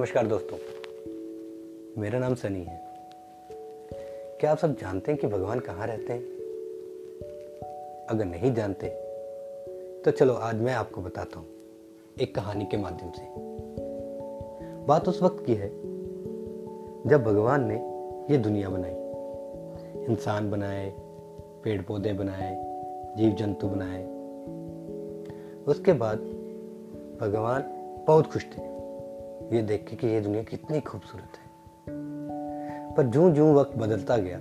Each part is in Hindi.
नमस्कार दोस्तों। मेरा नाम सनी है। क्या आप सब जानते हैं कि भगवान कहाँ रहते हैं? अगर नहीं जानते तो चलो आज मैं आपको बताता हूँ एक कहानी के माध्यम से। बात उस वक्त की है, जब भगवान ने ये दुनिया बनाई। इंसान बनाए पेड़ पौधे बनाए जीव जंतु बनाए। उसके बाद भगवान बहुत खुश थे। ये देख के कि ये दुनिया कितनी खूबसूरत है। पर जूं जूं वक्त बदलता गया,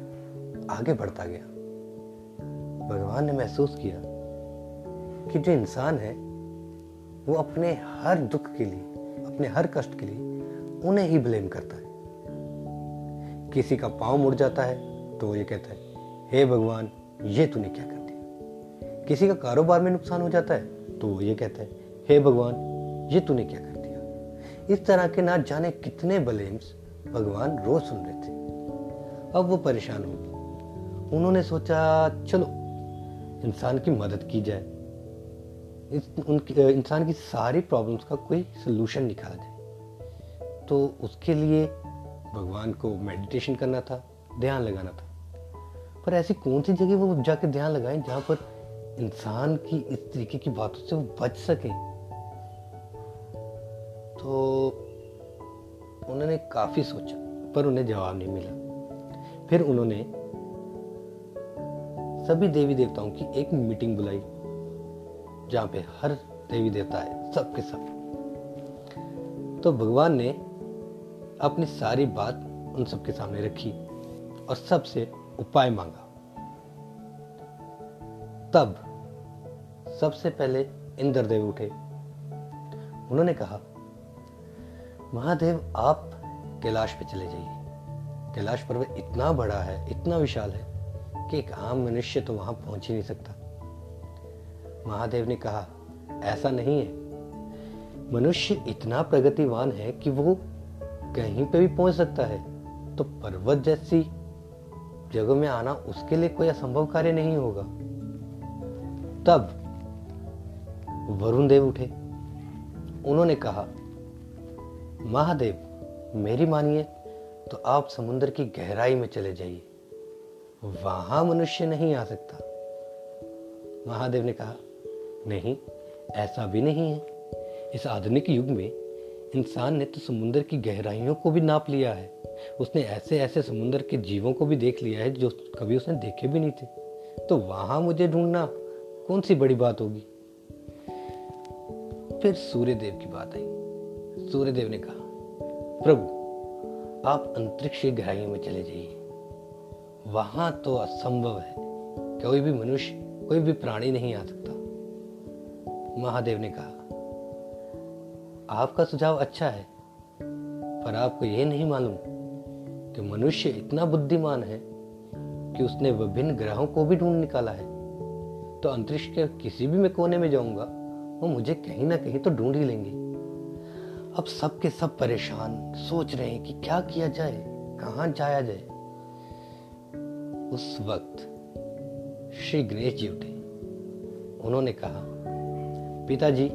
आगे बढ़ता गया, भगवान ने महसूस किया कि जो इंसान है, वो अपने हर दुख के लिए, अपने हर कष्ट के लिए उन्हें ही ब्लेम करता है। किसी का पाँव मुड़ जाता है तो वो ये कहता है, हे hey भगवान, ये तूने क्या कर दिया? किसी का कारोबार में नुकसान हो जाता है तो वो ये कहता है, हे hey भगवान, ये तूने क्या कर इस तरह के ना जाने कितने ब्लेम्स भगवान रोज सुन रहे थे। अब वो परेशान हो गए। उन्होंने सोचा, चलो, इंसान की मदद की जाए। इस उनकी इंसान की सारी प्रॉब्लम्स का कोई सोल्यूशन निकाला जाए तो उसके लिए भगवान को मेडिटेशन करना था, ध्यान लगाना था। पर ऐसी कौन सी जगह वो जाके ध्यान लगाएँ जहाँ पर इंसान की इस तरीके की बातों से वो बच सके? तो उन्होंने काफ़ी सोचा, पर उन्हें जवाब नहीं मिला। फिर उन्होंने सभी देवी देवताओं की एक मीटिंग बुलाई, जहाँ पे हर देवी देवता है सबके सब। तो भगवान ने अपनी सारी बात उन सबके सामने रखी और सबसे उपाय मांगा। तब सबसे पहले इंद्रदेव उठे। उन्होंने कहा महादेव, आप कैलाश पे चले जाइए। कैलाश पर्वत इतना बड़ा है, इतना विशाल है कि एक आम मनुष्य तो वहाँ पहुँच ही नहीं सकता। महादेव ने कहा, ऐसा नहीं है। मनुष्य इतना प्रगतिवान है कि वो कहीं पे भी पहुँच सकता है। तो पर्वत जैसी जगह में आना उसके लिए कोई असंभव कार्य नहीं होगा। तब वरुण देव उठे। उन्होंने कहा महादेव, मेरी मानिए तो आप समुद्र की गहराई में चले जाइए। वहाँ मनुष्य नहीं आ सकता। महादेव ने कहा, नहीं, ऐसा भी नहीं है। इस आधुनिक युग में इंसान ने तो समुद्र की गहराइयों को भी नाप लिया है। उसने ऐसे ऐसे समुद्र के जीवों को भी देख लिया है, जो कभी उसने देखे भी नहीं थे। तो वहाँ मुझे ढूंढना कौन सी बड़ी बात होगी? फिर सूर्यदेव की बात आई। सूर्यदेव ने कहा, प्रभु, आप अंतरिक्ष की गहराइयों में चले जाइए। वहाँ तो असंभव है। कोई भी मनुष्य, कोई भी प्राणी नहीं आ सकता। महादेव ने कहा, आपका सुझाव अच्छा है, पर आपको यह नहीं मालूम कि मनुष्य इतना बुद्धिमान है कि उसने विभिन्न ग्रहों को भी ढूंढ निकाला है। तो अंतरिक्ष के किसी भी मैं कोने में जाऊँगा, वो मुझे कहीं ना कहीं तो ढूंढ ही लेंगे। अब सब के सब परेशान, सोच रहे हैं कि क्या किया जाए, कहाँ जाया जाए। उस वक्त श्री गणेश जी उठे। उन्होंने कहा, पिताजी,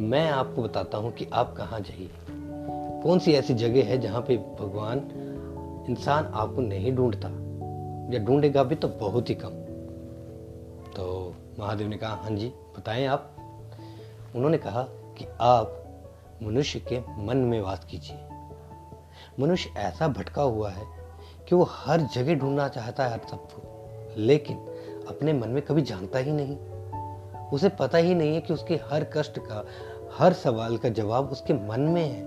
मैं आपको बताता हूँ कि आप कहाँ जाइए। कौन सी ऐसी जगह है जहाँ पे भगवान इंसान आपको नहीं ढूंढता? या ढूंढेगा भी तो बहुत ही कम। तो महादेव ने कहा हाँ जी, बताएँ आप। उन्होंने कहा कि आप मनुष्य के मन में वास कीजिए। मनुष्य ऐसा भटका हुआ है कि वो हर जगह ढूंढना चाहता है हर सबको, लेकिन अपने मन में कभी जानता ही नहीं। उसे पता ही नहीं है कि उसके हर कष्ट का, हर सवाल का जवाब उसके मन में है।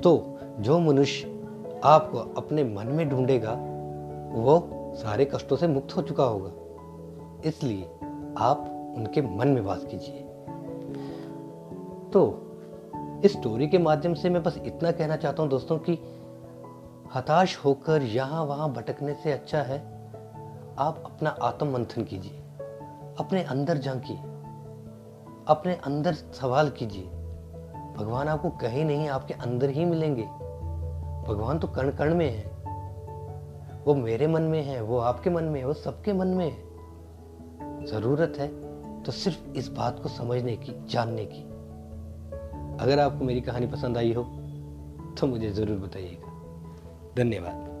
तो जो मनुष्य आपको अपने मन में ढूंढेगा, वो सारे कष्टों से मुक्त हो चुका होगा। इसलिए आप उनके मन में वास कीजिए। तो इस स्टोरी के माध्यम से मैं बस इतना कहना चाहता हूँ दोस्तों कि हताश होकर यहाँ वहाँ भटकने से अच्छा है, आप अपना आत्म मंथन कीजिए, अपने अंदर झांकिए, अपने अंदर सवाल कीजिए। भगवान आपको कहीं नहीं, आपके अंदर ही मिलेंगे। भगवान तो कण कण में है। वो मेरे मन में है, वो आपके मन में है, वो सबके मन में है। ज़रूरत है तो सिर्फ़ इस बात को समझने की, जानने की। अगर आपको मेरी कहानी पसंद आई हो तो मुझे ज़रूर बताइएगा। धन्यवाद।